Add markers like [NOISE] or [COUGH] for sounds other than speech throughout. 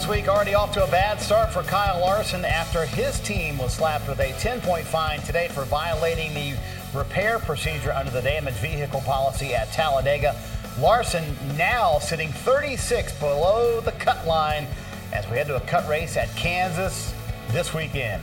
Kansas week already off to a bad start for Kyle Larson after his team was slapped with a 10 point fine today for violating the repair procedure under the damaged vehicle policy at Talladega. Larson now sitting 36 below the cut line as we head to a cut race at Kansas this weekend.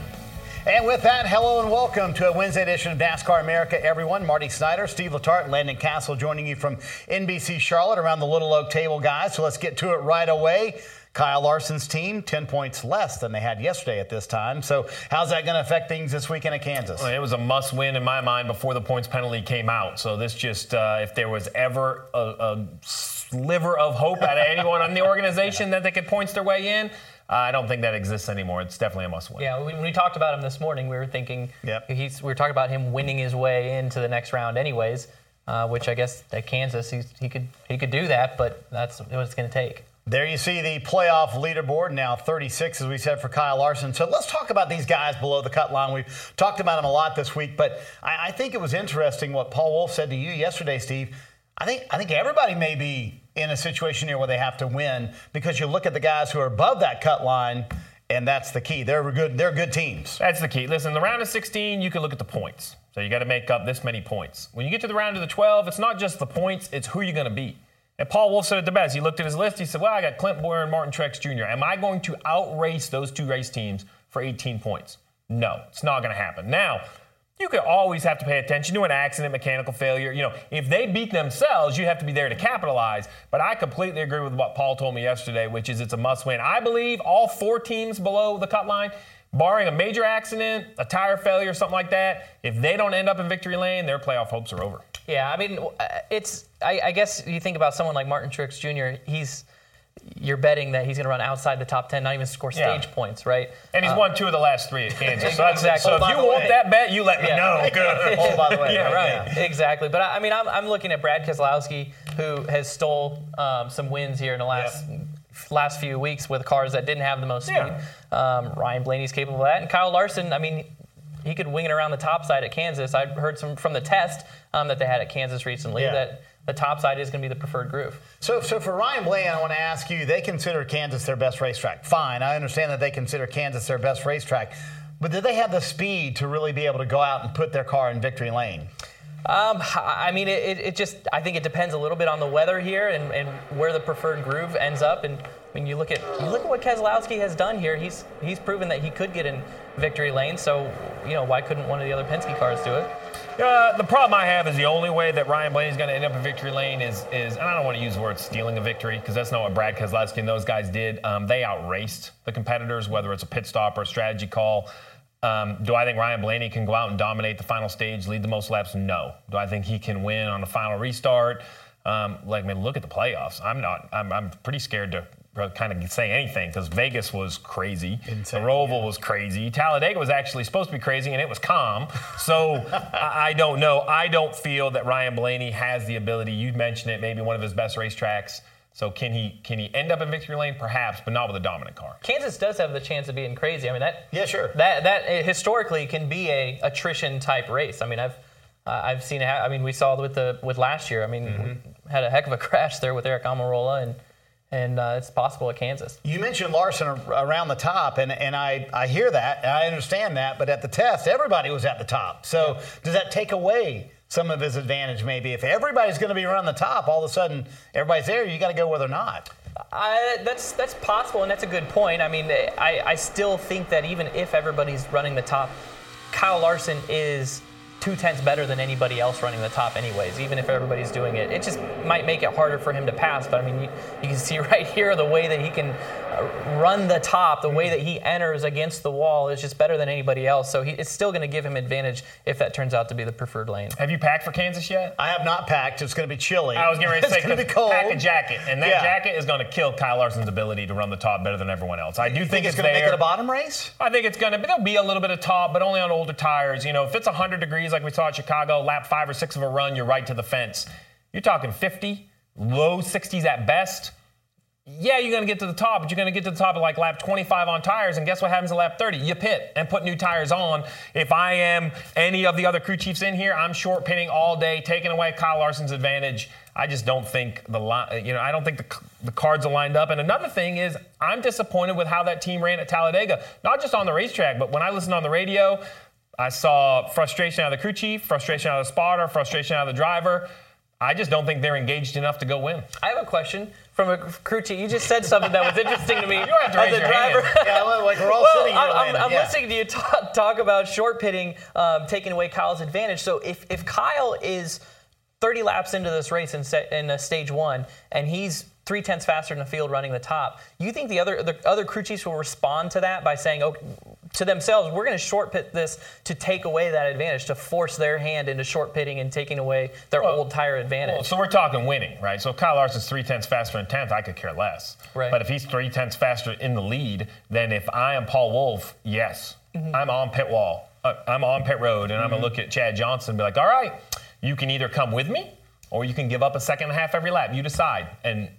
And with that, hello and welcome to a Wednesday edition of NASCAR America, everyone. Marty Snider, Steve Letarte, Landon Cassill joining you from NBC Charlotte around the Little Oak Table, guys. So let's get to it right away. Kyle Larson's team, 10 points less than they had yesterday at this time. So, how's that going to affect things this weekend at Kansas? Well, it was a must win in my mind before the points penalty came out. So, this just, uh, if there was ever a, a sliver of hope at anyone in the organization [LAUGHS] that they could points their way in, uh, I don't think that exists anymore. It's definitely a must win. Yeah, when we talked about him this morning, we were thinking Yep. he's, we were talking about him winning his way into the next round, anyways. Uh, which I guess at Kansas he's, he could he could do that, but that's what it's going to take. There you see the playoff leaderboard now 36, as we said, for Kyle Larson. So let's talk about these guys below the cut line. We've talked about them a lot this week, but I, I think it was interesting what Paul Wolfe said to you yesterday, Steve. I think I think everybody may be in a situation here where they have to win because you look at the guys who are above that cut line, and that's the key. They're good. They're good teams. That's the key. Listen, the round of 16, you can look at the points. So you got to make up this many points. When you get to the round of the 12, it's not just the points, it's who you're going to beat. And Paul Wolfe said it the best. He looked at his list. He said, Well, I got Clint Bowyer and Martin Truex Jr. Am I going to outrace those two race teams for 18 points? No, it's not going to happen. Now, you could always have to pay attention to an accident, mechanical failure. You know, if they beat themselves, you have to be there to capitalize. But I completely agree with what Paul told me yesterday, which is it's a must win. I believe all four teams below the cut line, barring a major accident, a tire failure, something like that, if they don't end up in victory lane, their playoff hopes are over. Yeah, I mean, uh, it's. I, I guess you think about someone like Martin Truex Jr. He's you're betting that he's going to run outside the top ten, not even score Yeah. stage points, right? And he's Uh, won two of the last three at Kansas. [LAUGHS] So, Exactly. so if you want way. that bet, you let me Yeah. know. [LAUGHS] Good. Oh, by the way, [LAUGHS] yeah, right, yeah. Exactly, but I I mean, I'm, I'm looking at Brad Keselowski, who has stole um, some wins here in the last last few weeks with cars that didn't have the most speed. Yeah. Um, Ryan Blaney's capable of that, and Kyle Larson. I mean, he could wing it around the top side at Kansas. I heard some from the test um, that they had at Kansas recently Yeah. that the top side is going to be the preferred groove. So, so for Ryan Blaney, I want to ask you: They consider Kansas their best racetrack. Fine, I understand that they consider Kansas their best racetrack, but do they have the speed to really be able to go out and put their car in victory lane? Um, I mean, it, it- just, I think it depends a little bit on the weather here and, and where the preferred groove ends up. And when you look at you look at what Keselowski has done here, he's he's proven that he could get in victory lane. So, you know, why couldn't one of the other Penske cars do it? Uh, the problem I have is the only way that Ryan Blaney is going to end up in victory lane is, is and I don't want to use the word stealing a victory because that's not what Brad Keselowski and those guys did. Um, they outraced the competitors, whether it's a pit stop or a strategy call. Um, do I think Ryan Blaney can go out and dominate the final stage, lead the most laps? No. Do I think he can win on a final restart? Um, like, man, look at the playoffs. I'm not. I'm, I'm pretty scared to kind of say anything because Vegas was crazy. Insane, the Roval was crazy. Talladega was actually supposed to be crazy, and it was calm. So [LAUGHS] I, I don't know. I don't feel that Ryan Blaney has the ability. You mentioned it, maybe one of his best racetracks. So can he can he end up in victory lane? Perhaps, but not with a dominant car. Kansas does have the chance of being crazy. I mean, that Yeah, sure. that that historically can be a attrition type race. I mean, I've uh, I've seen ha- I mean, we saw with the with last year. I mean, Mm-hmm. we had a heck of a [LAUGHS] crash there with Eric Almirola, and and uh, it's possible at Kansas. You mentioned Larson around the top, and, and I, I hear that, I understand that, but at the test, everybody was at the top. So does that take away some of his advantage, maybe? If everybody's going to be around the top, all of a sudden everybody's there, you got to go where they're not. I, that's that's possible, and that's a good point. I mean, I, I still think that even if everybody's running the top, Kyle Larson is two tenths better than anybody else running the top, anyways. Even if everybody's doing it, it just might make it harder for him to pass. But I mean, you, you can [LAUGHS] see right here the way that he can uh, run the top, the way that he enters against the wall is just better than anybody else. So he, it's still going to give him advantage if that turns out to be the preferred lane. Have you packed for Kansas yet? I have not packed. It's going to be chilly. I was getting ready to [LAUGHS] say, it's going to be 'cause cold. pack a jacket, and that Yeah. jacket is going to kill Kyle Larson's ability to run the top better than everyone else. I do think, think it's it's going to make it a bottom race? I think it's going to there'll be a little bit of top, but only on older tires. You know, if it's 100 degrees like we saw at Chicago, lap five or six of a run, you're right to the fence. You're talking 50, low 60s at best. Yeah, you're going to get to the top, but you're going to get to the top at like lap 25 on tires, and guess what happens at lap 30? You pit and put new tires on. If I am any of the other crew chiefs in here, I'm short pitting all day, taking away Kyle Larson's advantage. I just don't think the you know I don't think the, the cards are lined up. And another thing is I'm disappointed with how that team ran at Talladega, not just on the racetrack, but when I listen on the radio, I saw frustration out of the crew chief, frustration out of the spotter, frustration out of the driver. I just don't think they're engaged enough to go win. I have a question from a crew chief. You just said something that was interesting to me. [LAUGHS] You don't have to as raise a your hand. driver. Yeah, like we're all Well, sitting here. I'm, I'm, Yeah. listening to you talk, talk about short pitting, um, taking away Kyle's advantage. So if, if Kyle is 30 laps into this race in, set, in uh, stage one, and he's three tenths faster in the field running the top, you think the other the other crew chiefs will respond to that by saying, "Okay, to themselves, we're going to short pit this to take away that advantage, to force their hand into short pitting and taking away their old tire advantage." Well, so we're talking winning, right? So if Kyle Larson's three tenths faster in tenth, I could care less. Right. But if he's three tenths faster in the lead, then if I am Paul Wolfe, yes, Mm-hmm. I'm on pit wall. Uh, I'm on pit road, and I'm gonna look at Chad Johnston and be like, all right, you can either come with me, or you can give up a second and a half every lap. You decide. And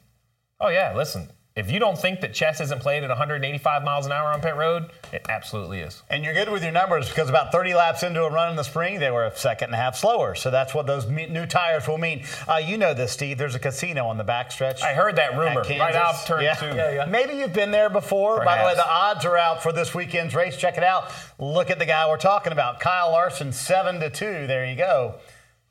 oh yeah, listen. If you don't think that chess isn't played at 185 miles an hour on pit road, it absolutely is. And you're good with your numbers because about 30 laps into a run in the spring, they were a second and a half slower. So that's what those new tires will mean. Uh, you know this, Steve. There's a casino on the backstretch. I heard that rumor right off turn yeah. two. Yeah, yeah. Maybe you've been there before. By the way, the odds are out for this weekend's race. Check it out. Look at the guy we're talking about, Kyle Larson, seven to two. There you go.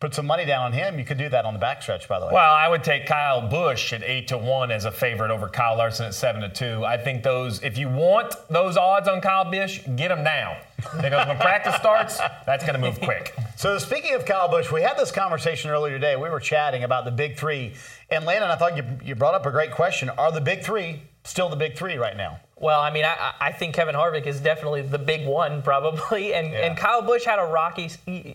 Put some money down on him. You could do that on the backstretch, by the way. Well, I would take Kyle Busch at eight to one as a favorite over Kyle Larson at seven to two. I think those, if you want those odds on Kyle Busch, get them now because when practice starts, that's going to move quick. [LAUGHS] So speaking of Kyle Busch, we had this conversation earlier today. We were chatting about the big three, and Landon, I thought you, you brought up a great question. Are the big three still the big three right now? Well, I mean, I, I think Kevin Harvick is definitely the big one, [LAUGHS] probably, and and Kyle Busch had a rocky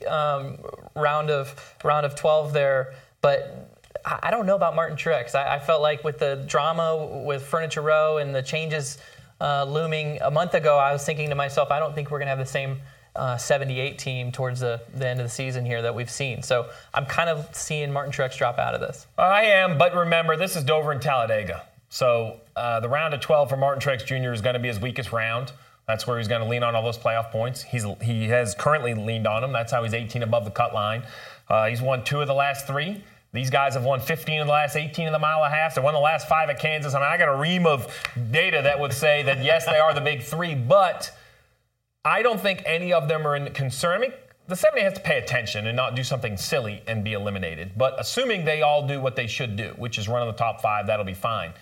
um, round of round of 12 there, but I don't know about Martin Truex. I, I felt like with the drama with Furniture Row and the changes uh, looming a month ago, I was thinking to myself, I don't think we're gonna have the same. Uh, 78 team towards the, the end of the season here that we've seen. So I'm kind of seeing Martin Truex drop out of this. I am, but remember, this is Dover and Talladega. So uh, the round of 12 for Martin Truex Jr. is going to be his weakest round. That's where he's going to lean on all those playoff points. He's he has currently leaned on them. That's how he's 18 above the cut line. Uh, he's won two of the last three. These guys have won 15 of the last 18 of the mile and a half. They won the last five at Kansas. I mean, I got a ream of data that would say that yes, they are the big three, but I don't think any of them are in concern. I mean, the 70 has to pay attention and not do something silly and be eliminated. But assuming they all do what they should do, which is run in the top five, that'll be fine.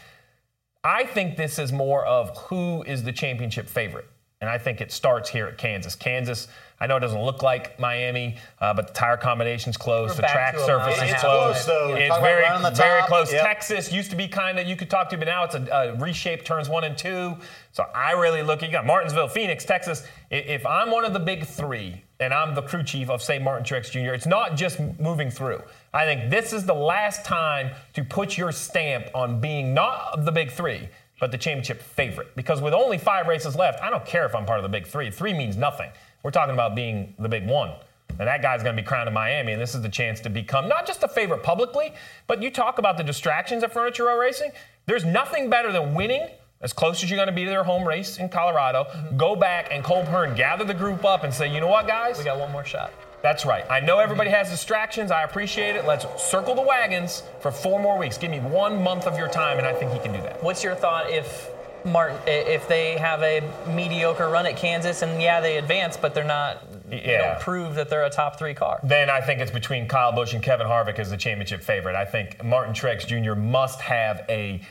I think this is more of who is the championship favorite. And I think it starts here at Kansas. Kansas, I know it doesn't look like Miami, uh, but the tire combination's close. We're the track surface is half. close. It's close, though. It's Talk very, the very close. Yep. Texas used to be kind of you could talk to, but now it's a, a reshaped turns one and two. So I really look. At you got Martinsville, Phoenix, Texas. If I'm one of the big three, and I'm the crew chief of say Martin Truex Jr., it's not just moving through. I think this is the last time to put your stamp on being not the big three, but the championship favorite. Because with only five races left, I don't care if I'm part of the big three. Three means nothing. We're talking about being the big one. And that guy's going to be crowned in Miami, and this is the chance to become not just a favorite publicly, but you talk about the distractions at Furniture Row Racing. There's nothing better than winning as close as you're going to be to their home race in Colorado. Go back and Cole Pearn gather the group up and say, you know what, guys? We got one more shot. That's right. I know everybody has distractions. I appreciate it. Let's circle the wagons for four more weeks. Give me one month of your time, and I think he can do that. What's your thought if Martin, if they have a mediocre run at Kansas and yeah, they advance, but they're not, they Yeah. don't prove that they're a top three car? Then I think it's between Kyle Busch and Kevin Harvick as the championship favorite. I think Martin Truex Jr. must have a.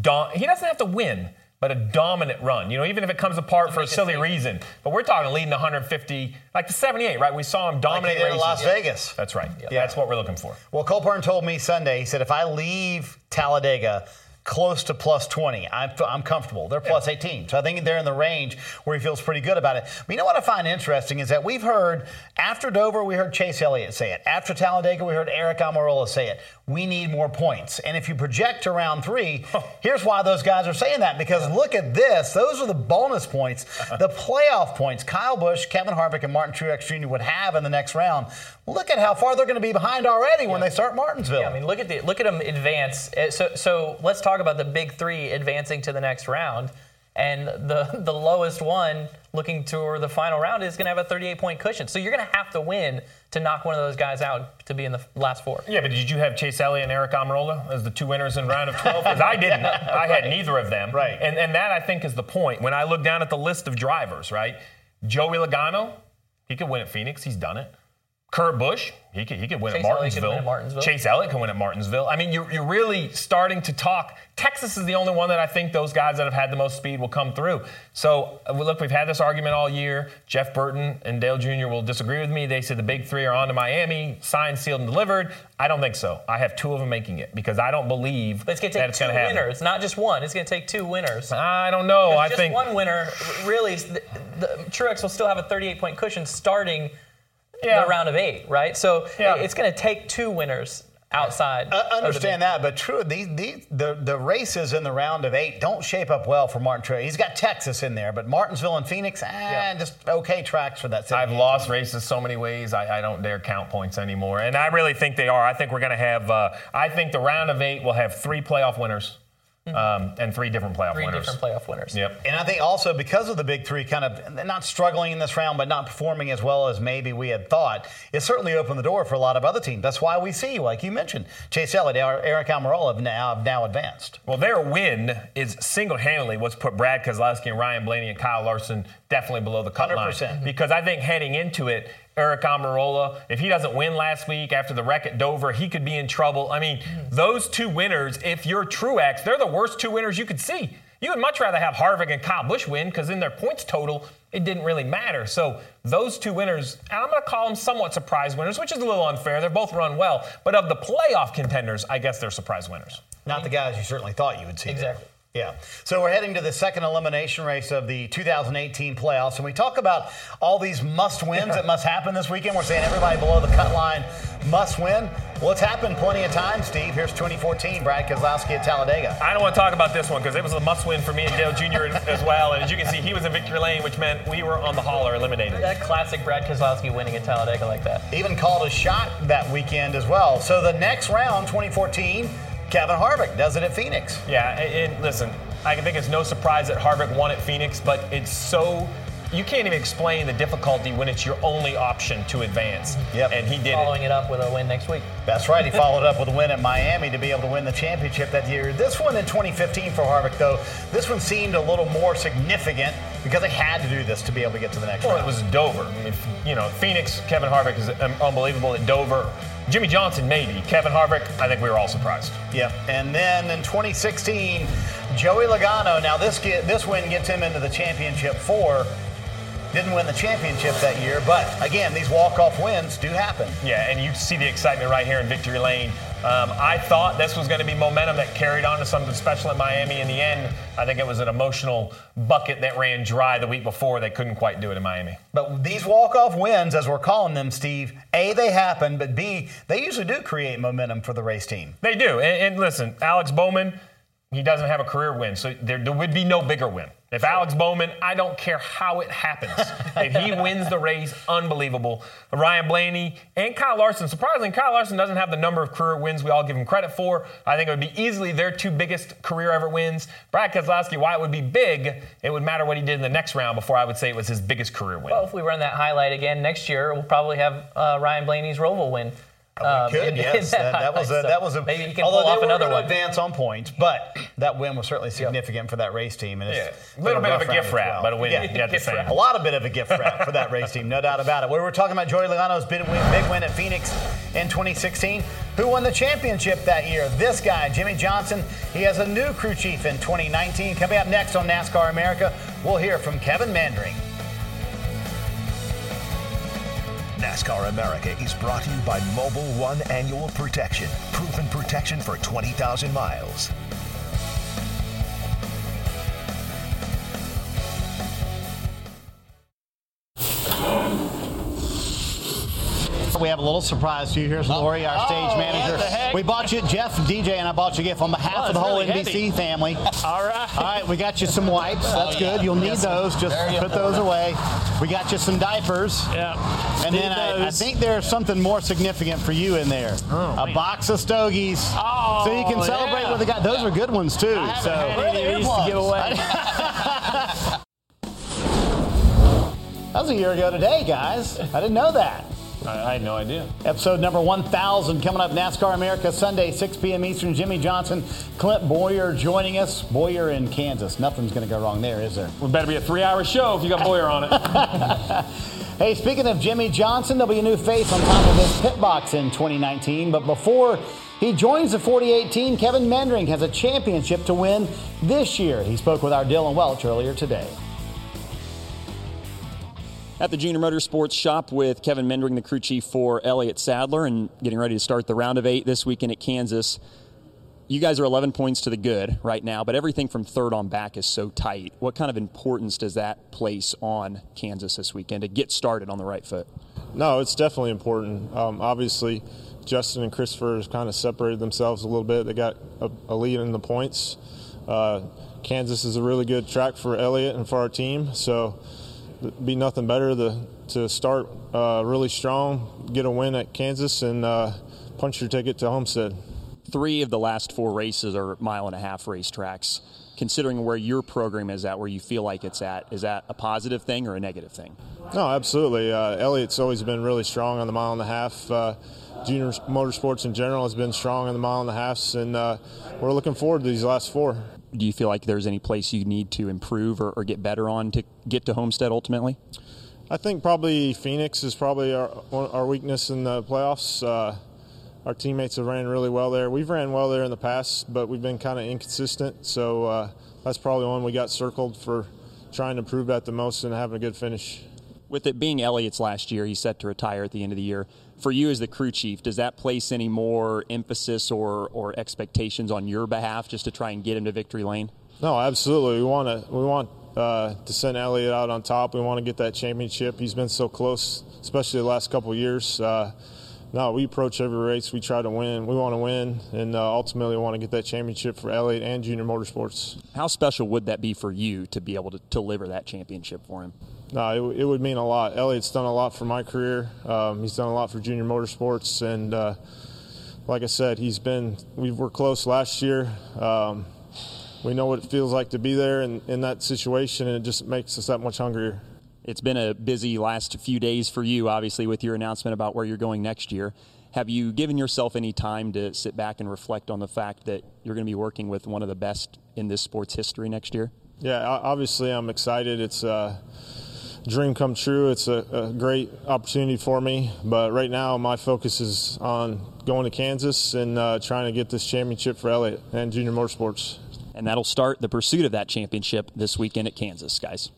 daun- He doesn't have to win, but a dominant run. You know, even if it comes apart for a silly statement. reason. But we're talking leading 150, like the 78, right? We saw him Like dominate they did in. Las Vegas. That's right. Yeah, That's what we're looking for. Well, Cole Pearn told me Sunday, he said, if I leave Talladega close to plus 20, I'm, I'm comfortable. They're plus 18. So I think they're in the range where he feels pretty good about it. But you know what I find interesting is that we've heard, after Dover, we heard Chase Elliott say it. After Talladega, we heard Eric Almirola say it. We need more points. And if you project to round three, [LAUGHS] here's why those guys are saying that. Because look at this. Those are the bonus points, [LAUGHS] the playoff points Kyle Busch, Kevin Harvick, and Martin Truex Jr. would have in the next round. Look at how far they're going to be behind already when they start Martinsville. Yeah, I mean, look at the look at them advance. Uh, So, so let's talk about the big three advancing to the next round, and the the lowest one looking toward the final round is going to have a 38 point cushion. So you're going to have to win to knock one of those guys out to be in the last four. Yeah, but did you have Chase Elliott and Eric Almirola as the two winners in round of 12? Because I didn't. [LAUGHS] I had neither of them. Right. And, and that, I think, is the point. When I look down at the list of drivers, right? Joey Logano, he could win at Phoenix. He's done it. Kurt Busch, he could, he could win Chase at Elliott Martinsville. win at Martinsville. Chase Elliott can win at Martinsville. I mean, you're, you're really starting to talk. Texas is the only one that I think those guys that have had the most speed will come through. So, uh, look, we've had this argument all year. Jeff Burton and Dale Jr. will disagree with me. They said the big three are on to Miami, signed, sealed, and delivered. I don't think so. I have two of them making it because I don't believe But it's going to that take it's two going to happen. winners, not just one. It's going to take two winners. I don't know. I think just think one winner, really, the, the, Truex will still have a 38 point cushion starting Yeah. the round of eight, right? So Yeah. it's going to take two winners outside. I of understand that, but true, these, these the the races in the round of eight don't shape up well for Martin Truex. He's got Texas in there, but Martinsville and Phoenix, eh, just okay tracks for that. City. I've lost races so many ways. I, I don't dare count points anymore, and I really think they are. I think we're going to have. Uh, I think the round of eight will have three playoff winners um, and three different playoff Mm-hmm. Three winners. different playoff winners. Yep. And I think also because of the big three kind of not struggling in this round, but not performing as well as maybe we had thought, it certainly opened the door for a lot of other teams. That's why we see, like you mentioned, Chase Elliott, Eric Almirola have now, have now advanced. Well, their win is single-handedly what's put Brad Keselowski and Ryan Blaney and Kyle Larson definitely below the cut line. 100%. Because I think heading into it, Eric Almirola, if he doesn't win last week after the wreck at Dover, he could be in trouble. I mean, those two winners, if you're Truex, they're the worst two winners you could see. You would much rather have Harvick and Kyle Busch win because in their points total, it didn't really matter. So those two winners, and I'm going to call them somewhat surprise winners, which is a little unfair. They're both run well, but of the playoff contenders, I guess they're surprise winners. Not the guys you certainly thought you would see. there. Exactly. Yeah. So we're heading to the second elimination race of the 2018 playoffs, and we talk about all these must wins that must happen this weekend. We're saying everybody below the cut line must win. Well, it's happened plenty of times, Steve. Here's 2014, Brad Keselowski at Talladega. I don't want to talk about this one because it was a must-win for me and Dale Jr. as well. And as you can see, he was in victory lane, which meant we were on the hauler eliminated. That classic Brad Keselowski winning at Talladega like that. Even called a shot that weekend as well. So the next round, 2014, Kevin Harvick does it at Phoenix. Yeah, and, and listen, I think it's no surprise that Harvick won at Phoenix, but it's so you can't even explain the difficulty when it's your only option to advance. Yep. And he did it. Following it. it up with a win next week. That's right. He followed up with a win at Miami to be able to win the championship that year. This one in 2015 for Harvick, though, this one seemed a little more significant because they had to do this to be able to get to the next Well, round. it was Dover. I mean, you know, Phoenix, Kevin Harvick is um, unbelievable at Dover. Jimmie Johnson, maybe. Kevin Harvick, I think we were all surprised. Yep. And then in 2016, Joey Logano. Now this get, this win gets him into the championship four. Didn't win the championship that year, but again, these walk-off wins do happen. Yeah, and you see the excitement right here in Victory Lane. Um, I thought this was going to be momentum that carried on to something special in Miami. In the end, I think it was an emotional bucket that ran dry the week before. They couldn't quite do it in Miami. But these walk-off wins, as we're calling them, Steve, A, they happen, but B, they usually do create momentum for the race team. They do. And, and listen, Alex Bowman, he doesn't have a career win, so there, there would be no bigger win. If Alex Bowman, I don't care how it happens. [LAUGHS] if he wins the race, unbelievable. Ryan Blaney and Kyle Larson, surprisingly, Kyle Larson doesn't have the number of career wins we all give him credit for. I think it would be easily their two biggest career ever wins. Brad Keselowski, why it would be big, it would matter what he did in the next round before I would say it was his biggest career win. Well, if we run that highlight again next year, we'll probably have uh, Ryan Blaney's Roval win. Um, in yes. [LAUGHS] That, that was a, highlight. that was a. So maybe he can although pull off another one. advance on points, but that win was certainly significant for that race team. And yeah, a little bit of a gift wrap, well. but a win Yeah. yet the Gift same. wrap. A lot of bit of a gift wrap for that race team, no doubt about it. We were talking about Joey Logano's big win, big win at Phoenix. in 2016. Who won the championship that year? This guy, Jimmie Johnson. He has a new crew chief in 2019. Coming up next on NASCAR America, we'll hear from Kevin Meendering. NASCAR America is brought to you by Mobil One Annual Protection. Proven protection for 20,000 miles. We have a little surprise for you. Here's Lori, our oh, stage Oh, manager. the heck? We bought you, Jeff, DJ, and I bought you a gift on behalf Oh, of the whole really NBC heavy. family. All right. All right, we got you some wipes. Oh, That's Oh, good. You'll need Yes. those. Just put those away. We got you some diapers. Yeah. And then I, I think there's something more significant for you in there. Oh, a box of stogies. Oh, so you can celebrate yeah. with the guy. Those are good ones too. so Had any of to give away. [LAUGHS] [LAUGHS] that was a year ago today, guys. I didn't know that. I, I had no idea. Episode number 1000 coming up NASCAR America Sunday, 6 p.m. Eastern. Jimmie Johnson, Clint Bowyer joining us. Bowyer in Kansas. Nothing's going to go wrong there, is there? We better be a three-hour show if you got Bowyer on it. [LAUGHS] Hey, speaking of Jimmie Johnson, there'll be a new face on top of his pit box in 2019. But before he joins the 48 team, Kevin Meendering has a championship to win this year. He spoke with our Dillon Welch earlier today. At the Junior Motorsports shop with Kevin Meendering, the crew chief for Elliott Sadler, and getting ready to start the round of eight this weekend at Kansas. You guys are 11 points to the good right now, but everything from third on back is so tight. What kind of importance does that place on Kansas this weekend to get started on the right foot? No, it's definitely important. Um, obviously, Justin and Christopher has kind of separated themselves a little bit. They got a, a lead in the points. Uh, Kansas is a really good track for Elliott and for our team, so be nothing better to, to start uh, really strong, get a win at Kansas, and uh, punch your ticket to Homestead. Three of the last four races are mile and a half racetracks. Considering where your program is at, where you feel like it's at, is that a positive thing or a negative thing? No, absolutely. Uh, Elliott's always been really strong on the mile and a half. Uh, junior motorsports in general has been strong on the mile and a halfs, and uh, we're looking forward to these last four. Do you feel like there's any place you need to improve or, or get better on to get to Homestead ultimately? I think probably Phoenix is probably our our weakness in the playoffs. Uh, our teammates have ran really well there. We've ran well there in the past, but we've been kind of inconsistent. So uh, that's probably one we got circled for trying to improve that the most and having a good finish. With it being Elliott's last year, he's set to retire at the end of the year. For you as the crew chief, does that place any more emphasis or, or expectations on your behalf just to try and get him to victory lane? No, absolutely. We want to we want uh, to send Elliott out on top. We want to get that championship. He's been so close, especially the last couple years. Uh, no, we approach every race. We try to win. We want to win, and uh, ultimately, we want to get that championship for Elliott and Junior Motorsports. How special would that be for you to be able to deliver that championship for him? No, it, it would mean a lot. Elliott's done a lot for my career. Um, he's done a lot for Junior Motorsports, and uh, like I said, he's been. We were close last year. Um, we know what it feels like to be there in, in that situation, and it just makes us that much hungrier. It's been a busy last few days for you, obviously, with your announcement about where you're going next year. Have you given yourself any time to sit back and reflect on the fact that you're going to be working with one of the best in this sport's history next year? Yeah, obviously, I'm excited. It's a dream come true. It's a, a great opportunity for me. But right now, my focus is on going to Kansas and uh, trying to get this championship for Elliott and Junior Motorsports. And that'll start the pursuit of that championship this weekend at Kansas, guys.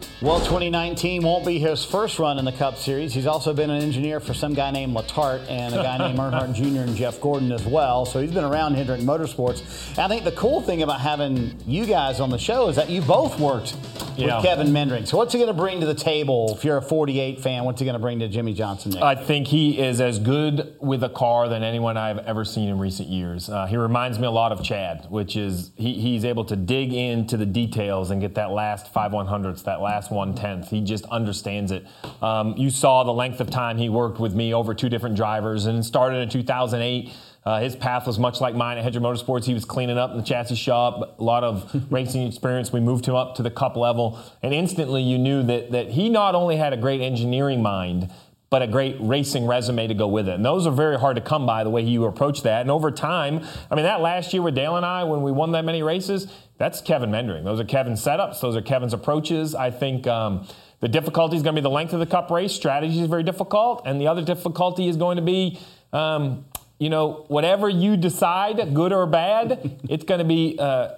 Thank you. Well, 2019 won't be his first run in the Cup Series. He's also been an engineer for some guy named Letarte and a guy [LAUGHS] named Earnhardt Jr. and Jeff Gordon as well. So he's been around Hendrick Motorsports. And I think the cool thing about having you guys on the show is that you both worked Yeah. with Kevin Meendering. So what's he going to bring to the table? If you're a 48 fan, what's he going to bring to Jimmie Johnson next? I think he is as good with a car than anyone I've ever seen in recent years. Uh, he reminds me a lot of Chad, which is he, he's able to dig into the details and get that last five one hundredths, that last one tenth. He just understands it. Um, you saw the length of time he worked with me over two different drivers, and started in 2008. Uh, his path was much like mine at Hendrick Motorsports. He was cleaning up in the chassis shop, a lot of [LAUGHS] racing experience. We moved him up to the cup level, and instantly you knew that that he not only had a great engineering mind, but a great racing resume to go with it. And those are very hard to come by the way you approach that. And over time, I mean, that last year with Dale and I, when we won that many races, that's Kevin Meendering. Those are Kevin's setups, those are Kevin's approaches. I think. Um, the difficulty is going to be the length of the cup race. Strategy is very difficult. And the other difficulty is going to be um, you know, whatever you decide, good or bad, [LAUGHS] it's going to be uh,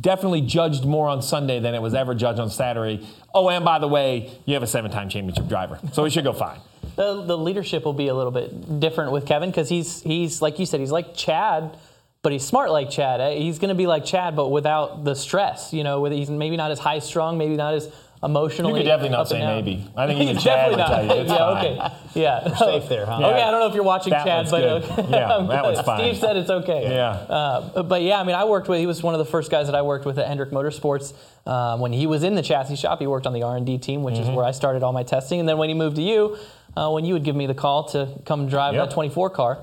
definitely judged more on Sunday than it was ever judged on Saturday. Oh, and by the way, you have a seven time championship driver, so it should go fine. The, the leadership will be a little bit different with Kevin because he's, he's, like you said, he's like Chad but he's smart like Chad. Eh? He's going to be like Chad, but without the stress. You know, whether he's maybe not as high strung, maybe not as emotionally. You could definitely not say maybe. I think [LAUGHS] even Chad would tell you it's yeah, fine. okay. Yeah. We're safe there, huh? Yeah. [LAUGHS] Okay, I don't know if you're watching That Chad, but okay. Yeah, that one's [LAUGHS] fine. Steve said it's okay. Yeah. Uh, but yeah, I mean, I worked with. He was one of the first guys that I worked with at Hendrick Motorsports. Um, when he was in the chassis shop, he worked on the R and D team, which Mm-hmm. is where I started all my testing. And then when he moved to you, uh, when you would give me the call to come drive Yep. that 24 car.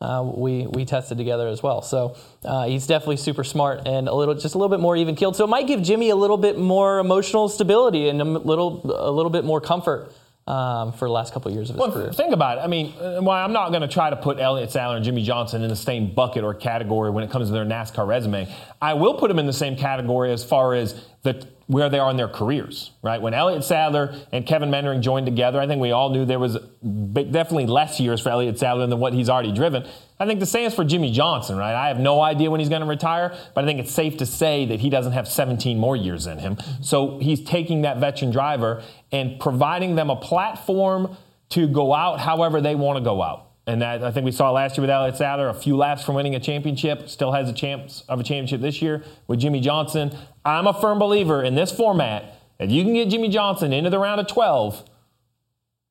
Uh, we we tested together as well, so uh, he's definitely super smart and a little just a little bit more even keeled. So it might give Jimmie a little bit more emotional stability and a little a little bit more comfort um, for the last couple of years of his Well, career. think about it. I mean, uh, well, I'm not going to try to put Elliott Sadler and Jimmie Johnson in the same bucket or category when it comes to their NASCAR resume. I will put them in the same category as far as the where they are in their careers, right? When Elliott Sadler and Kevin Meendering joined together, I think we all knew there was definitely less years for Elliott Sadler than what he's already driven. I think the same is for Jimmie Johnson, right? I have no idea when he's going to retire, but I think it's safe to say that he doesn't have 17 more years in him. So he's taking that veteran driver and providing them a platform to go out however they want to go out. And that, I think we saw last year with Elliott Sadler, a few laps from winning a championship, still has a chance of a championship this year with Jimmie Johnson. I'm a firm believer in this format. If you can get Jimmie Johnson into the round of 12,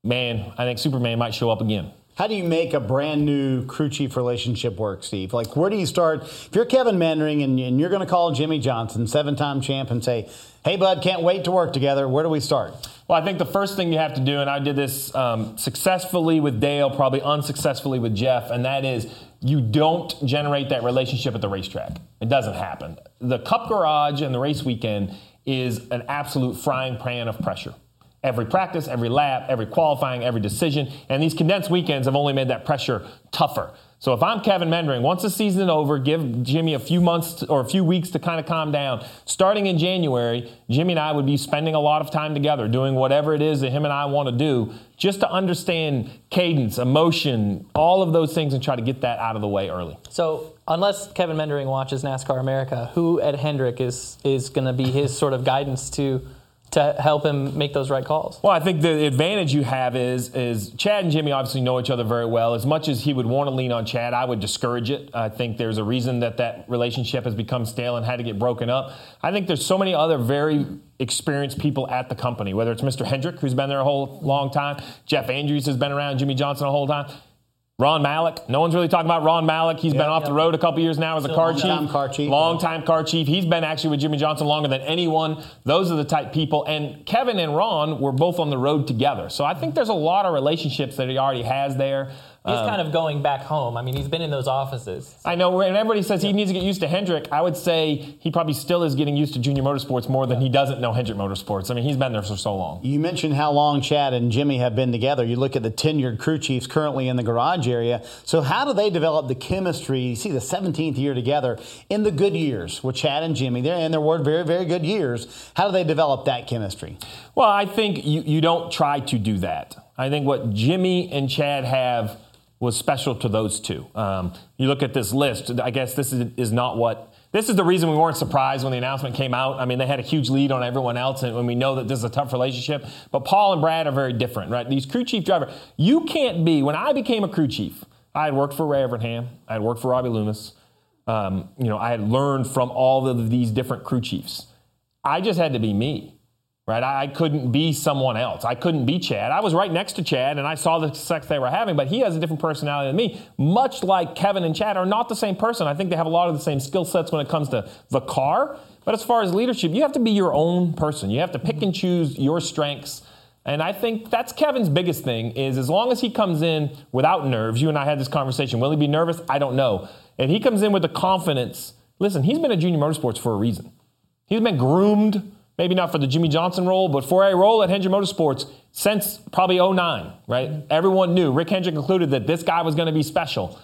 man, I think Superman might show up again. How do you make a brand new crew chief relationship work, Steve? Like, where do you start? If you're Kevin Meendering and, and you're going to call Jimmie Johnson, seven time champ, and say, hey, bud, can't wait to work together, where do we start? Well, I think the first thing you have to do, and I did this um, successfully with Dale, probably unsuccessfully with Jeff, and that is you don't generate that relationship at the racetrack. It doesn't happen. The Cup Garage and the race weekend is an absolute frying pan of pressure. Every practice, every lap, every qualifying, every decision, and these condensed weekends have only made that pressure tougher. So if I'm Kevin Meendering, once the season is over, give Jimmie a few months or a few weeks to kind of calm down. Starting in January, Jimmie and I would be spending a lot of time together doing whatever it is that him and I want to do just to understand cadence, emotion, all of those things and try to get that out of the way early. So, unless Kevin Meendering watches NASCAR America, who at Hendrick is is going to be his sort of guidance to to help him make those right calls? Well, I think the advantage you have is is Chad and Jimmie obviously know each other very well. As much as he would want to lean on Chad, I would discourage it. I think there's a reason that that relationship has become stale and had to get broken up. I think there's so many other very experienced people at the company, whether it's Mr. Hendrick, who's been there a whole long time, Jeff Andrews has been around, Jimmie Johnson a whole time. Ron Malec. No one's really talking about Ron Malec. He's been off the road a couple years now as a car chief. Long-time car chief. Long time car chief. He's been actually with Jimmie Johnson longer than anyone. Those are the type people. And Kevin and Ron were both on the road together. So I think there's a lot of relationships that he already has there. He's Um, kind of going back home. I mean, he's been in those offices. I know, and everybody says he needs to get used to Hendrick. I would say he probably still is getting used to Junior Motorsports more than he doesn't know Hendrick Motorsports. I mean, he's been there for so long. You mentioned how long Chad and Jimmie have been together. You look at the tenured crew chiefs currently in the garage area. So, how do they develop the chemistry? You see the 17th year together in the good years with Chad and Jimmie. They're in their word very, very good years. How do they develop that chemistry? Well, I think you, you don't try to do that. I think what Jimmie and Chad have was special to those two. Um, you look at this list, I guess this is, is not what. This is the reason we weren't surprised when the announcement came out. I mean, they had a huge lead on everyone else, and when we know that this is a tough relationship. But Paul and Brad are very different, right? These crew chief driver, you can't be. When I became a crew chief, I had worked for Ray Evernham, I had worked for Robbie Loomis. Um, you know, I had learned from all of these different crew chiefs. I just had to be me right? I, couldn't be someone else. I couldn't be Chad. I was right next to Chad and I saw the sex they were having, but he has a different personality than me. Much like Kevin and Chad are not the same person. I think they have a lot of the same skill sets when it comes to the car. But as far as leadership, you have to be your own person. You have to pick and choose your strengths. And I think that's Kevin's biggest thing is as long as he comes in without nerves, you and I had this conversation. Will he be nervous? I don't know. If he comes in with the confidence, listen, he's been at Junior Motorsports for a reason. He's been groomed maybe not for the Jimmie Johnson role, but for a role at Hendrick Motorsports since probably 09, right? Everyone knew, Rick Hendrick concluded that this guy was going to be special.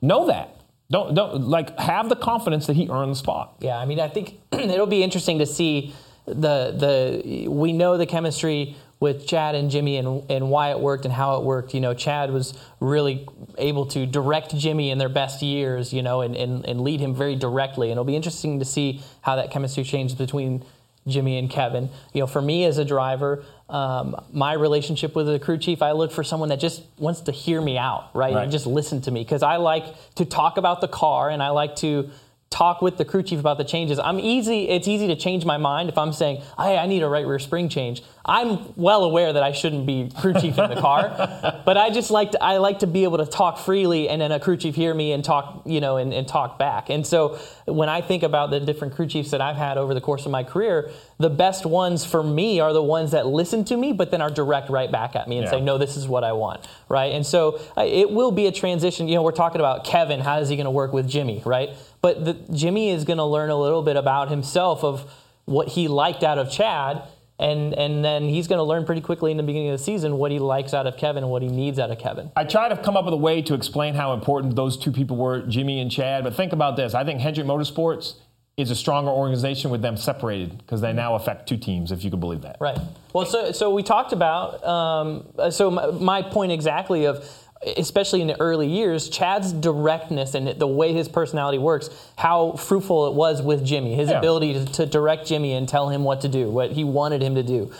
Know that. Don't, don't, like, have the confidence that he earned the spot. Yeah, I mean, I think [CLEARS THROAT] it'll be interesting to see the, the, we know the chemistry with Chad and Jimmie and, and why it worked and how it worked. You know, Chad was really able to direct Jimmie in their best years, you know, and, and, and lead him very directly. And it'll be interesting to see how that chemistry changed between Jimmie and Kevin. You know, for me as a driver, um, my relationship with the crew chief, I look for someone that just wants to hear me out, right? Right. And just listen to me because I like to talk about the car and I like to talk with the crew chief about the changes. I'm easy. It's easy to change my mind if I'm saying, "Hey, I need a right rear spring change." I'm well aware that I shouldn't be crew chief in the car, [LAUGHS] but I just like to, I like to be able to talk freely, and then a crew chief hear me and talk, you know, and, and talk back. And so when I think about the different crew chiefs that I've had over the course of my career, the best ones for me are the ones that listen to me, but then are direct right back at me and Yeah. say, "No, this is what I want." Right? And so uh, it will be a transition. You know, we're talking about Kevin. How is he going to work with Jimmie? Right? But the, Jimmie is going to learn a little bit about himself of what he liked out of Chad. And, and then he's going to learn pretty quickly in the beginning of the season what he likes out of Kevin and what he needs out of Kevin. I try to come up with a way to explain how important those two people were, Jimmie and Chad. But think about this: I think Hendrick Motorsports is a stronger organization with them separated because they now affect two teams, if you could believe that. Right. Well, so so we talked about um, so my, my point exactly of especially in the early years, Chad's directness and the way his personality works, how fruitful it was with Jimmie, his Yeah. ability to, to direct Jimmie and tell him what to do, what he wanted him to do.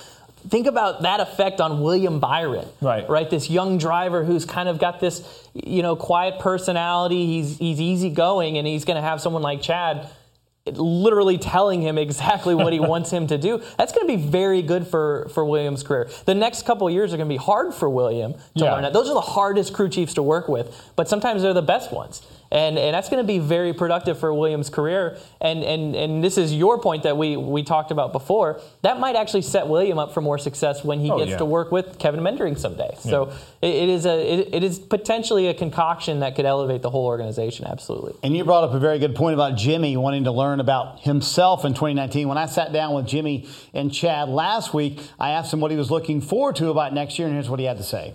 Think about that effect on William Byron. Right. Right. This young driver who's kind of got this, you know, quiet personality. He's he's easygoing, and he's going to have someone like Chad literally telling him exactly what he wants him to do. That's going to be very good for, for William's career. The next couple of years are going to be hard for William to Yeah. learn that. Those are the hardest crew chiefs to work with, but sometimes they're the best ones. And, and that's going to be very productive for Williams' career. And, and, and this is your point that we, we talked about before. That might actually set William up for more success when he Oh, gets yeah. to work with Kevin Meendering someday. So it, it is a it, it is potentially a concoction that could elevate the whole organization. Absolutely. And you brought up a very good point about Jimmie wanting to learn about himself in 2019. When I sat down with Jimmie and Chad last week, I asked him what he was looking forward to about next year, and here's what he had to say.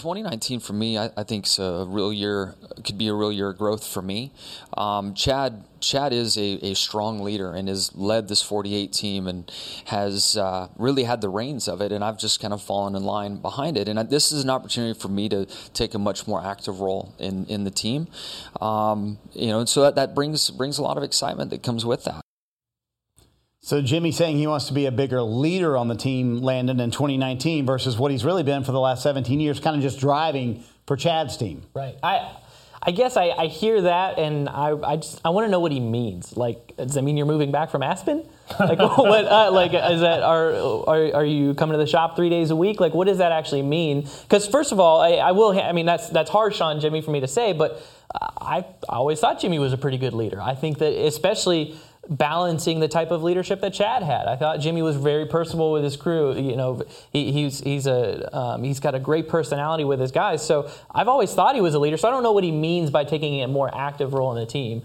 2019 for me, I, I think is a real year. Could be a real year of growth for me. Um, Chad, Chad is a, a strong leader and has led this 48 team and has uh, really had the reins of it. And I've just kind of fallen in line behind it. And I, this is an opportunity for me to take a much more active role in in the team. Um, you know, and so that, that brings brings a lot of excitement that comes with that. So Jimmie saying he wants to be a bigger leader on the team, Landon, in 2019 versus what he's really been for the last 17 years, kind of just driving for Chad's team. Right. I I guess I, I hear that and I, I just I want to know what he means. Like, does that mean you're moving back from Aspen? Like, [LAUGHS] what? Uh, like, is that are, are are you coming to the shop three days a week? Like, what does that actually mean? Because first of all, I, I will. I mean, that's that's harsh on Jimmie for me to say, but I, I always thought Jimmie was a pretty good leader. I think that especially balancing the type of leadership that Chad had. I thought Jimmie was very personable with his crew. You know, he, he's he's a um, he's got a great personality with his guys. So I've always thought he was a leader. So I don't know what he means by taking a more active role in the team.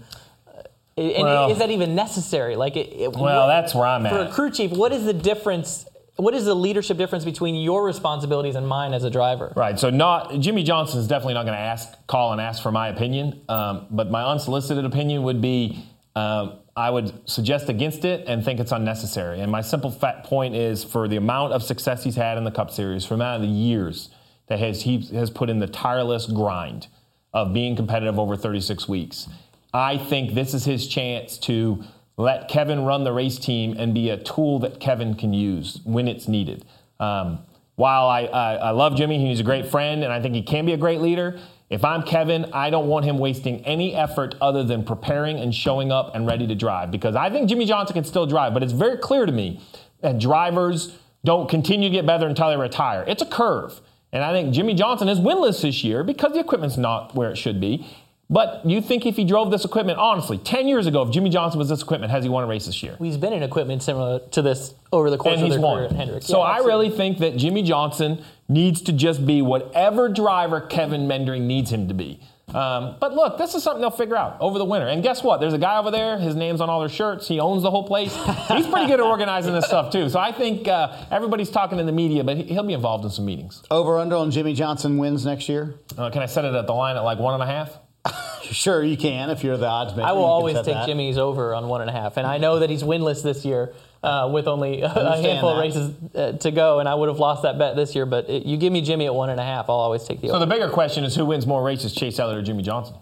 And Well- is that even necessary? Like, it, it- Well, that's where I'm at. for a crew chief. What is the difference? What is the leadership difference between your responsibilities and mine as a driver? Right. So not Jimmie Johnson is definitely not going to ask, call and ask for my opinion. Um, but my unsolicited opinion would be, um, I would suggest against it and think it's unnecessary. And my simple fat point is for the amount of success he's had in the Cup Series, for the amount of the years that has he has put in the tireless grind of being competitive over 36 weeks. I think this is his chance to let Kevin run the race team and be a tool that Kevin can use when it's needed. Um, while I, I, I love Jimmie, he's a great friend, and I think he can be a great leader. If I'm Kevin, I don't want him wasting any effort other than preparing and showing up and ready to drive because I think Jimmie Johnson can still drive, but it's very clear to me that drivers don't continue to get better until they retire. It's a curve. And I think Jimmie Johnson is winless this year because the equipment's not where it should be. But you think if he drove this equipment, honestly, 10 years ago, if Jimmie Johnson was this equipment, has he won a race this year? He's been in equipment similar to this over the course and of their career at Hendrick. So Yeah, I really think that Jimmie Johnson needs to just be whatever driver Kevin Meendering needs him to be. Um, but look, this is something they'll figure out over the winter. And guess what? There's a guy over there. His name's on all their shirts. He owns the whole place. He's pretty good at organizing this stuff too. So I think uh, everybody's talking in the media, but he'll be involved in some meetings. Over under on Jimmie Johnson wins next year. Uh, can I set it at the line at like one and a half? [LAUGHS] Sure, you can if you're the odds maker. I will always take that. Jimmie's over on one and a half, and I know that he's winless this year uh, with only [LAUGHS] a handful of races uh, to go, and I would have lost that bet this year. But it, you give me Jimmie at one and a half, I'll always take the So over. the bigger question is who wins more races, Chase Elliott or Jimmie Johnson?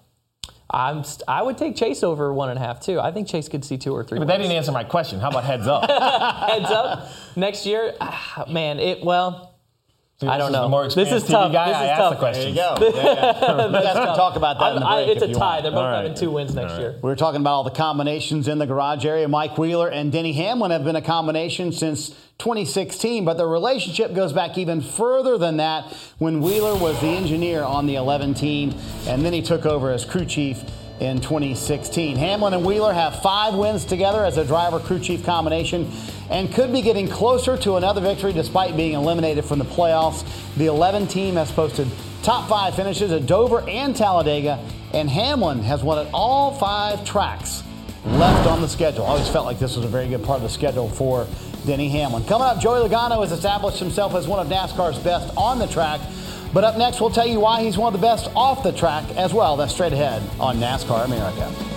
I'm st- I would take Chase over one and a half too. I think Chase could see two or three. But that didn't answer my question. How about heads up? [LAUGHS] Heads up, next year, ah, man. It well. See, I don't is know. the more This is experienced TV tough. Guy, This I is asked tough. the question. There you go. Yeah, [LAUGHS] yeah. you guys [LAUGHS] can talk about that in the I- it's if a you tie. want. They're both All right. having two wins next year. We were talking about all the combinations in the garage area. Mike Wheeler and Denny Hamlin have been a combination since 2016, but the relationship goes back even further than that when Wheeler was the engineer on the 11 team, and then he took over as crew chief in 2016. Hamlin and Wheeler have five wins together as a driver crew chief combination and could be getting closer to another victory despite being eliminated from the playoffs. The 11 team has posted top five finishes at Dover and Talladega, and Hamlin has won at all five tracks left on the schedule. Always felt like this was a very good part of the schedule for Denny Hamlin. Coming up, Joey Logano has established himself as one of NASCAR's best on the track. But up next, we'll tell you why he's one of the best off the track as well. That's straight ahead on NASCAR America.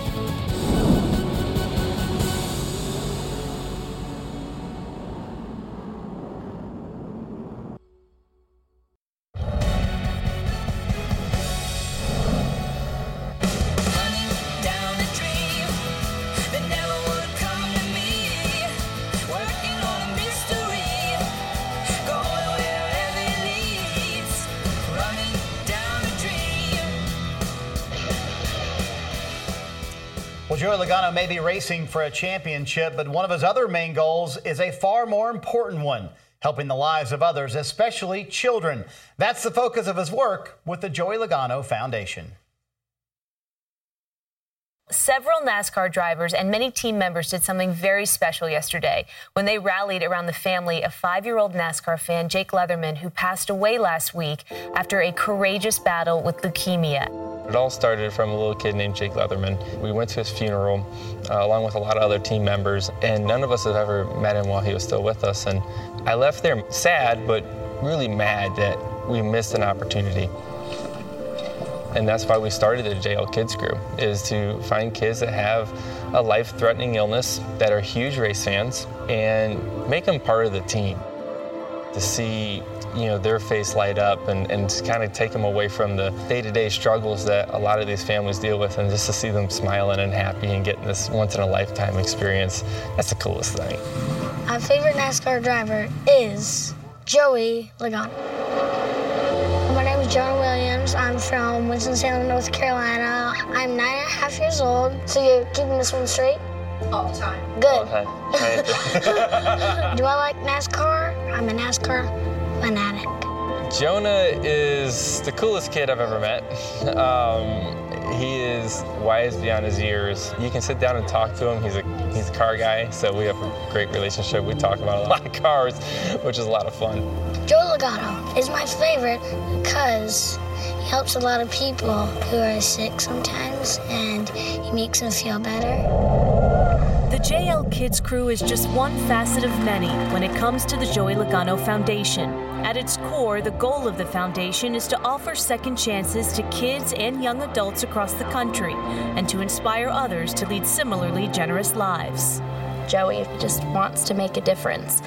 Joey Logano may be racing for a championship, but one of his other main goals is a far more important one helping the lives of others, especially children. That's the focus of his work with the Joey Logano Foundation. Several NASCAR drivers and many team members did something very special yesterday when they rallied around the family of five year old NASCAR fan Jake Leatherman, who passed away last week after a courageous battle with leukemia. It all started from a little kid named Jake Leatherman. We went to his funeral uh, along with a lot of other team members, and none of us have ever met him while he was still with us. And I left there sad, but really mad that we missed an opportunity. And that's why we started the JL Kids Group is to find kids that have a life-threatening illness, that are huge race fans, and make them part of the team. To see, you know, their face light up and, and to kind of take them away from the day-to-day struggles that a lot of these families deal with, and just to see them smiling and happy and getting this once-in-a-lifetime experience, that's the coolest thing. My favorite NASCAR driver is Joey Logano. My name is Jonah Williams. I'm from Winston-Salem, North Carolina. I'm nine and a half years old. So you're keeping this one straight? All the time. Good. [LAUGHS] Do I like NASCAR? I'm a NASCAR fanatic. Jonah is the coolest kid I've ever met. Um, he is wise beyond his years. You can sit down and talk to him. He's a he's a car guy, so we have a great relationship. We talk about a [LAUGHS] lot of cars, which is a lot of fun. Joey Logano is my favorite because he helps a lot of people who are sick sometimes and he makes them feel better. The JL Kids Crew is just one facet of many when it comes to the Joey Logano Foundation. At its core, the goal of the foundation is to offer second chances to kids and young adults across the country and to inspire others to lead similarly generous lives. Joey just wants to make a difference.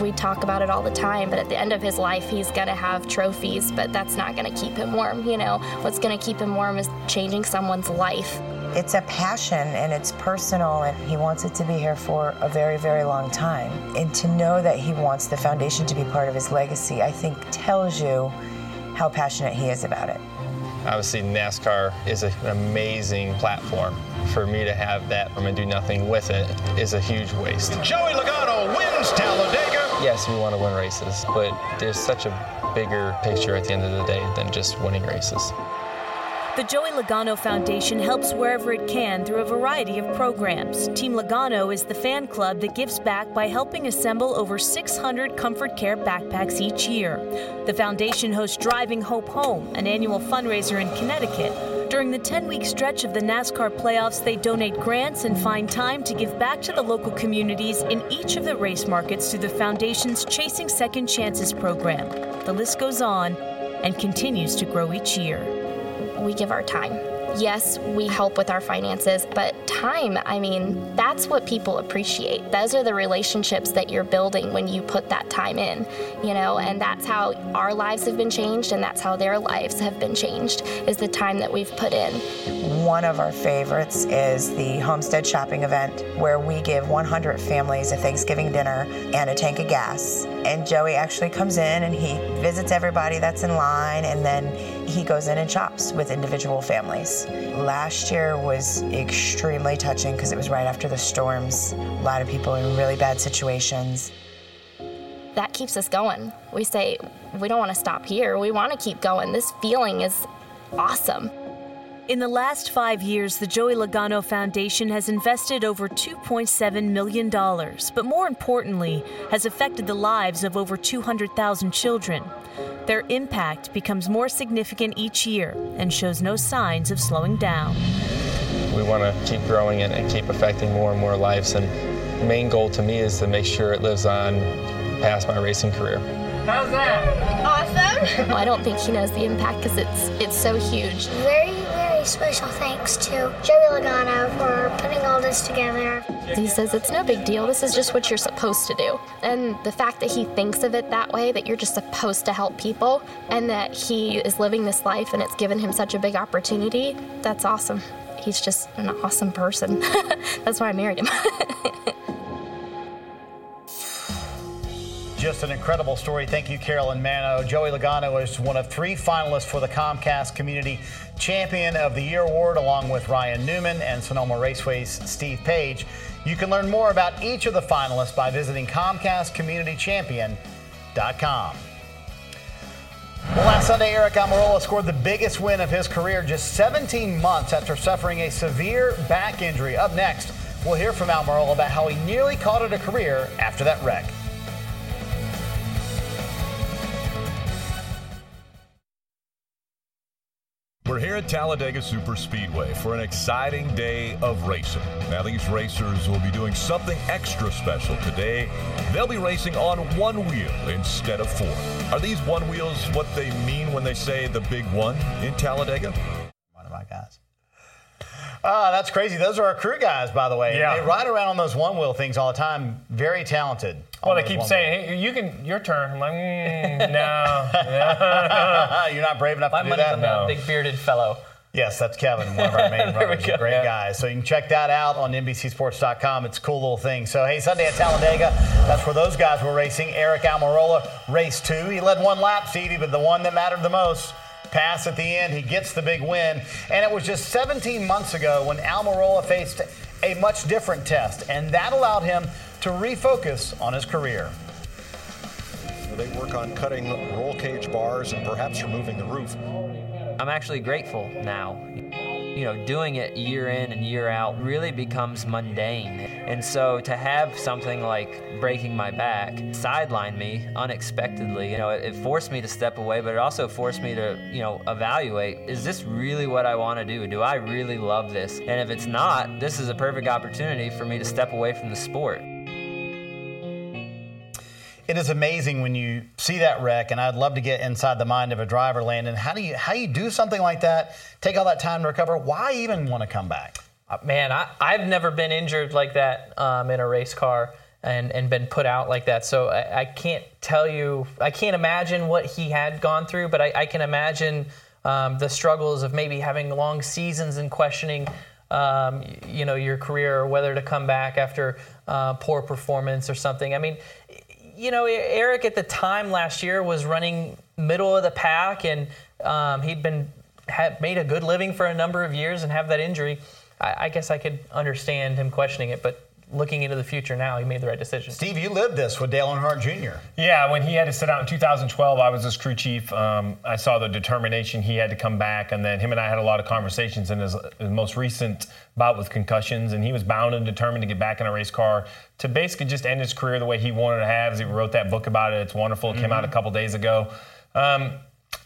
We talk about it all the time, but at the end of his life, he's going to have trophies, but that's not going to keep him warm. You know, what's going to keep him warm is changing someone's life. It's a passion and it's personal, and he wants it to be here for a very, very long time. And to know that he wants the foundation to be part of his legacy, I think tells you how passionate he is about it. Obviously, NASCAR is an amazing platform. For me to have that I and do nothing with it is a huge waste. Joey Logano wins Talladega. Yes, we want to win races, but there's such a bigger picture at the end of the day than just winning races. The Joey Logano Foundation helps wherever it can through a variety of programs. Team Logano is the fan club that gives back by helping assemble over 600 Comfort Care backpacks each year. The foundation hosts Driving Hope Home, an annual fundraiser in Connecticut. During the 10 week stretch of the NASCAR playoffs, they donate grants and find time to give back to the local communities in each of the race markets through the Foundation's Chasing Second Chances program. The list goes on and continues to grow each year. We give our time. Yes, we help with our finances, but time, I mean, that's what people appreciate. Those are the relationships that you're building when you put that time in, you know, and that's how our lives have been changed and that's how their lives have been changed is the time that we've put in. One of our favorites is the Homestead Shopping event, where we give 100 families a Thanksgiving dinner and a tank of gas. And Joey actually comes in and he visits everybody that's in line, and then he goes in and shops with individual families. Last year was extremely touching because it was right after the storms. A lot of people in really bad situations. That keeps us going. We say, we don't want to stop here. We want to keep going. This feeling is awesome. In the last five years, the Joey Logano Foundation has invested over $2.7 million, but more importantly, has affected the lives of over 200,000 children. Their impact becomes more significant each year and shows no signs of slowing down. We want to keep growing it and keep affecting more and more lives. And the main goal to me is to make sure it lives on past my racing career. How's that? Awesome. [LAUGHS] I don't think he knows the impact because it's it's so huge. Very, special thanks to Joey Logano for putting all this together. He says it's no big deal. This is just what you're supposed to do. And the fact that he thinks of it that way, that you're just supposed to help people, and that he is living this life and it's given him such a big opportunity, that's awesome. He's just an awesome person. [LAUGHS] that's why I married him. [LAUGHS] Just an incredible story. Thank you, Carolyn Mano. Joey Logano is one of three finalists for the Comcast Community Champion of the Year award, along with Ryan Newman and Sonoma Raceway's Steve Page. You can learn more about each of the finalists by visiting ComcastCommunityChampion.com. Well, last Sunday, Aric Almirola scored the biggest win of his career just 17 months after suffering a severe back injury. Up next, we'll hear from Almirola about how he nearly called it a career after that wreck. We're here at Talladega Super Speedway for an exciting day of racing. Now, these racers will be doing something extra special today. They'll be racing on one wheel instead of four. Are these one wheels what they mean when they say the big one in Talladega? One of my guys. Ah, that's crazy. Those are our crew guys, by the way. Yeah. They ride around on those one wheel things all the time. Very talented. Well, they keep saying, hey, you can, your turn. I'm like, mm, [LAUGHS] no. [LAUGHS] You're not brave enough My to do money's that? on that big bearded fellow. Yes, that's Kevin, one of our main [LAUGHS] There runners. go. A great guy. So you can check that out on NBCSports.com. It's a cool little thing. So, hey, Sunday at Talladega, that's where those guys were racing. Aric Almirola, race two. He led one lap, Stevie, but the one that mattered the most, pass at the end. He gets the big win. And it was just 17 months ago when Almirola faced a much different test, and that allowed him to refocus on his career. They work on cutting roll cage bars and perhaps removing the roof. I'm actually grateful now. You know, doing it year in and year out really becomes mundane. And so to have something like breaking my back sideline me unexpectedly, you know, it, it forced me to step away, but it also forced me to, you know, evaluate is this really what I want to do? Do I really love this? And if it's not, this is a perfect opportunity for me to step away from the sport. It is amazing when you see that wreck, and I'd love to get inside the mind of a driver, Landon. How do you how you do something like that? Take all that time to recover. Why even want to come back? Uh, Man, I, I've never been injured like that um, in a race car and, and been put out like that. So I, I can't tell you, I can't imagine what he had gone through, but I, I can imagine um, the struggles of maybe having long seasons and questioning, um, you know, your career or whether to come back after uh, poor performance or something. I mean, you know, Aric at the time last year was running middle of the pack, and um, he'd been had made a good living for a number of years and have that injury. I, I guess I could understand him questioning it, but looking into the future now, he made the right decision. Steve, you lived this with Dale Earnhardt Jr. Yeah, when he had to sit out in 2012, I was his crew chief. Um, I saw the determination he had to come back, and then him and I had a lot of conversations in his, his most recent bout with concussions, and he was bound and determined to get back in a race car to basically just end his career the way he wanted to have. He wrote that book about it. It's wonderful. It came out a couple days ago. Um,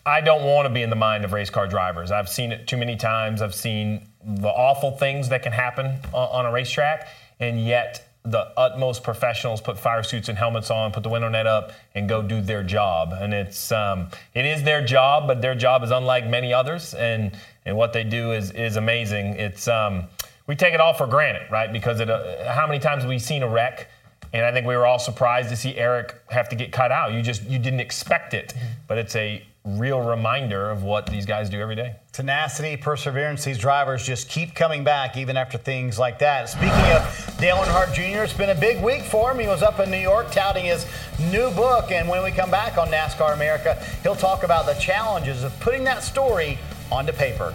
I don't want to be in the mind of race car drivers. I've seen it too many times. I've seen the awful things that can happen on, on a racetrack, and yet the utmost professionals put fire suits and helmets on, put the window net up, and go do their job. And it's um, it is their job, but their job is unlike many others, and and what they do is is amazing. It's um, we take it all for granted, right? Because it, uh, how many times have we seen a wreck? And I think we were all surprised to see Aric have to get cut out. You just you didn't expect it, but it's a real reminder of what these guys do every day. Tenacity, perseverance. These drivers just keep coming back even after things like that. Speaking of Dale Earnhardt Jr., it's been a big week for him. He was up in New York touting his new book. And when we come back on NASCAR America, he'll talk about the challenges of putting that story onto paper.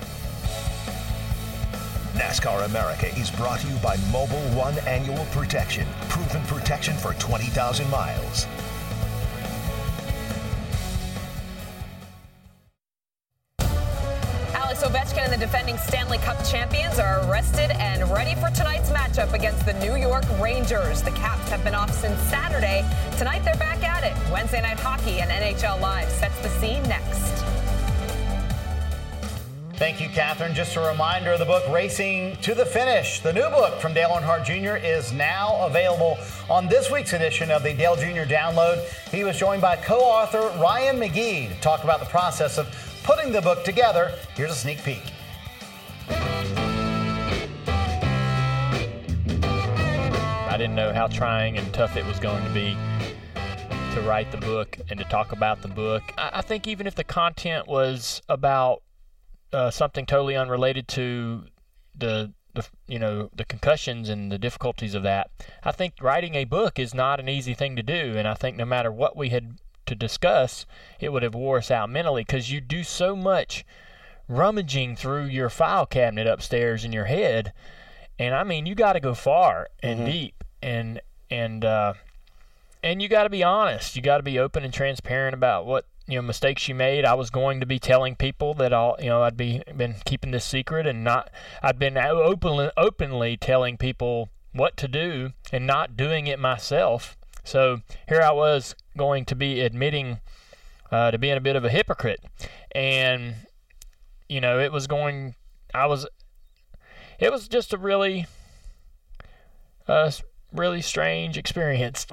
NASCAR America is brought to you by Mobil One Annual Protection. Proven protection for 20,000 miles. The defending Stanley Cup champions are arrested and ready for tonight's matchup against the New York Rangers. The Caps have been off since Saturday. Tonight they're back at it. Wednesday Night Hockey and NHL Live sets the scene next. Thank you, Catherine. Just a reminder of the book Racing to the Finish. The new book from Dale Earnhardt Jr. is now available on this week's edition of the Dale Jr. Download. He was joined by co author Ryan McGee to talk about the process of putting the book together. Here's a sneak peek. Didn't know how trying and tough it was going to be to write the book and to talk about the book. I, I think even if the content was about uh, something totally unrelated to the, the you know the concussions and the difficulties of that, I think writing a book is not an easy thing to do. And I think no matter what we had to discuss, it would have wore us out mentally because you do so much rummaging through your file cabinet upstairs in your head and I mean you got to go far and Mm-hmm. deep and and uh, and you got to be honest. You got to be open and transparent about what you know mistakes you made. I was going to be telling people that I'll you know I'd be been keeping this secret and not I'd been openly openly telling people what to do and not doing it myself. So here I was going to be admitting uh, to being a bit of a hypocrite, and you know it was going. I was it was just a really uh, really strange experience.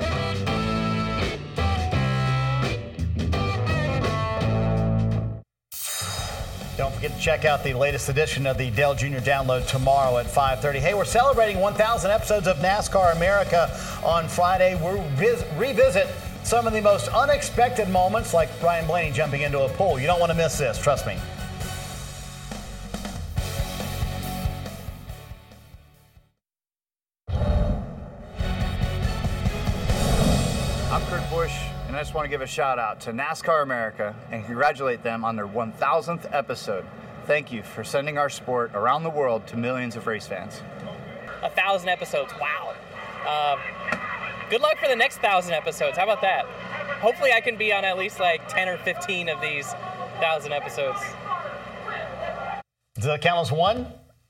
Don't forget to check out the latest edition of the Dale Jr. Download tomorrow at 5:30. Hey, we're celebrating 1,000 episodes of NASCAR America on Friday. We'll vis- revisit some of the most unexpected moments, like Ryan Blaney jumping into a pool. You don't want to miss this. Trust me. I just want to give a shout out to NASCAR America and congratulate them on their 1000th episode. Thank you for sending our sport around the world to millions of race fans. A thousand episodes. Wow. Um, good luck for the next thousand episodes. How about that? Hopefully, I can be on at least like 10 or 15 of these thousand episodes. Does that count as one?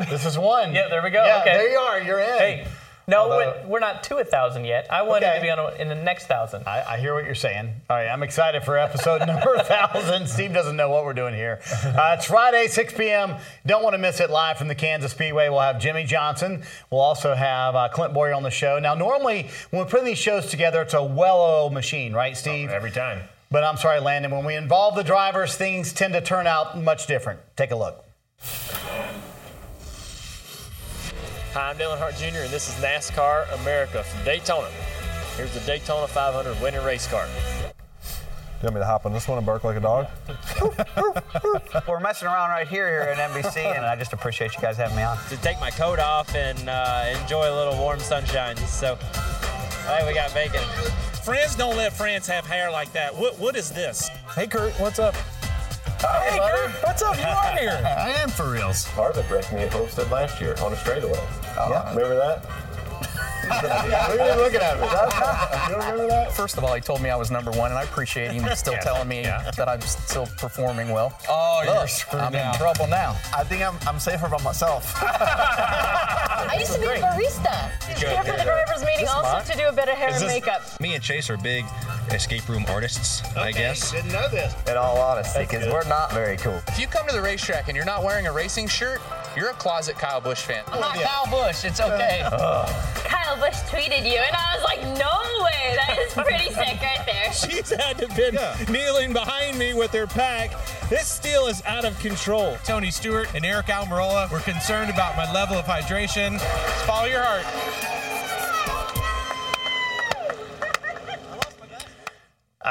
This is one. [LAUGHS] Yeah, there we go. Yeah, okay. there you are. You're in. Hey, no, Although- we're, we're not to a thousand yet. I wanted Okay. to be on a, in the next thousand. I, I hear what you're saying. All right, I'm excited for episode [LAUGHS] number 1000. Steve doesn't know what we're doing here. Uh, it's Friday, 6 p.m. Don't want to miss it live from the Kansas Speedway. We'll have Jimmie Johnson. We'll also have uh, Clint Bowyer on the show. Now, normally when we put these shows together, it's a well-oiled machine, right, Steve? Every time. But I'm sorry, Landon, when we involve the drivers, things tend to turn out much different. Take a look. Hi, I'm Dale Earnhardt Jr., and this is NASCAR America from Daytona. Here's the Daytona 500 winning race car. You want me to hop on this one and bark like a dog? [LAUGHS] We're messing around right here here at NBC, and I just appreciate you guys having me on. To take my coat off and uh, enjoy a little warm sunshine. So, hey, we got bacon. Friends don't let friends have hair like that. What What is this? Hey, Kurt, what's up? Hey, Kurt, what's up? You are here. [LAUGHS] I am for reals. Harvick wrecked me at Homestead last year on a straightaway. Oh. Yeah. Remember that? [LAUGHS] Look at you looking at me. [LAUGHS] You don't remember that? First of all, he told me I was number one, and I appreciate him still Yeah. telling me that I'm still performing well. Oh, Look, you're screwed I'm now. in trouble now. I think I'm, I'm safer by myself. I used to be a barista. Here for the drivers meeting also Mark? to do a bit of hair Is and this- makeup. Me and Chase are big escape room artists, I guess. Didn't know this. In all honesty, because we're not very cool. If you come to the racetrack and you're not wearing a racing shirt, you're a closet Kyle Busch fan. I'm not Kyle Busch. It's okay. [LAUGHS] Kyle Busch tweeted you, and I was like, no way. That is pretty [LAUGHS] sick right there. She's had to been kneeling behind me with her pack. This steal is out of control. Tony Stewart and Aric Almirola were concerned about my level of hydration. Just follow your heart.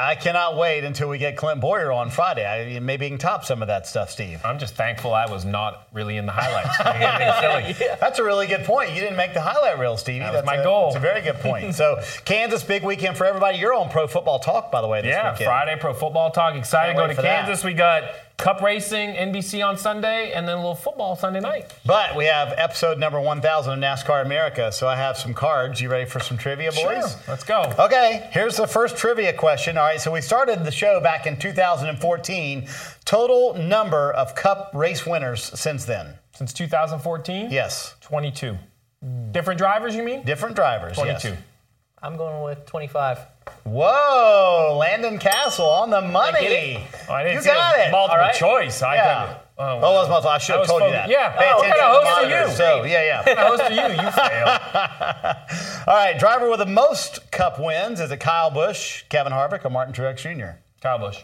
I cannot wait until we get Clint Bowyer on Friday. I, maybe he can top some of that stuff, Steve. I'm just thankful I was not really in the highlights. [LAUGHS] [LAUGHS] That's a really good point. You didn't make the highlight reel, Stevie. That That's my a, goal. It's a very good point. [LAUGHS] So, Kansas, big weekend for everybody. You're on Pro Football Talk, by the way, this yeah, weekend. Friday Pro Football Talk. Excited to go to for that. Kansas. We got Cup Racing, NBC on Sunday, and then a little football Sunday night. But we have episode number 1000 of NASCAR America, so I have some cards. You ready for some trivia, boys? Sure, let's go. Okay, here's the first trivia question. All right, so we started the show back in 2014. Total number of Cup race winners since then? Since 2014? Yes. 22. Different drivers, you mean? Different drivers. 22. yes. I'm going with 25. Whoa, Landon Cassill on the money. get it? Oh, I didn't you see got was it. multiple All right. choice. I yeah. couldn't- Oh, oh, well, wow. it was multiple. I should have was told you that. yeah. Pay Oh, what kind of to host are you? So, yeah, yeah. What kind of host are you? You [LAUGHS] fail. All right, driver with the most Cup wins is it Kyle Busch, Kevin Harvick, or Martin Truex Jr.? Kyle Busch.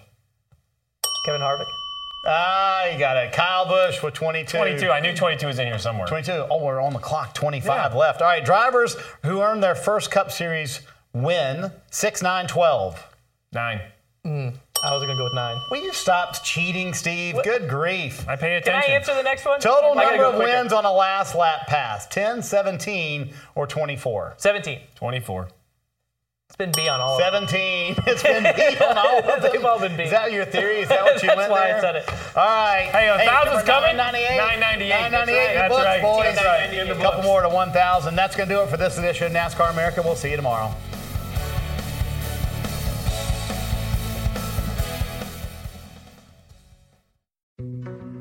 Kevin Harvick. Ah, you got it. Kyle Busch with 22. 22. I knew 22 was in here somewhere. 22. Oh, we're on the clock. 25 Yeah. left. All right, drivers who earned their first Cup Series win 6 9 12. Nine. Mm, I was going to go with nine. Will you stop cheating, Steve? Good grief. I pay attention. Can attention. I answer the next one? Total I gotta number go of quicker. wins on a last lap pass 10, 17, or 24? 17. 24. It's been B on all of them. 17. [LAUGHS] It's been B on all of [LAUGHS] them. They've all been B. Is that your theory? Is that what you [LAUGHS] That's went why I there? said it. All right. Hey, a thousand's number coming? 998. 998. 998 in the That's books, right. boys. That's right. In the A couple books. more to 1,000. That's going to do it for this edition of NASCAR America. We'll see you tomorrow.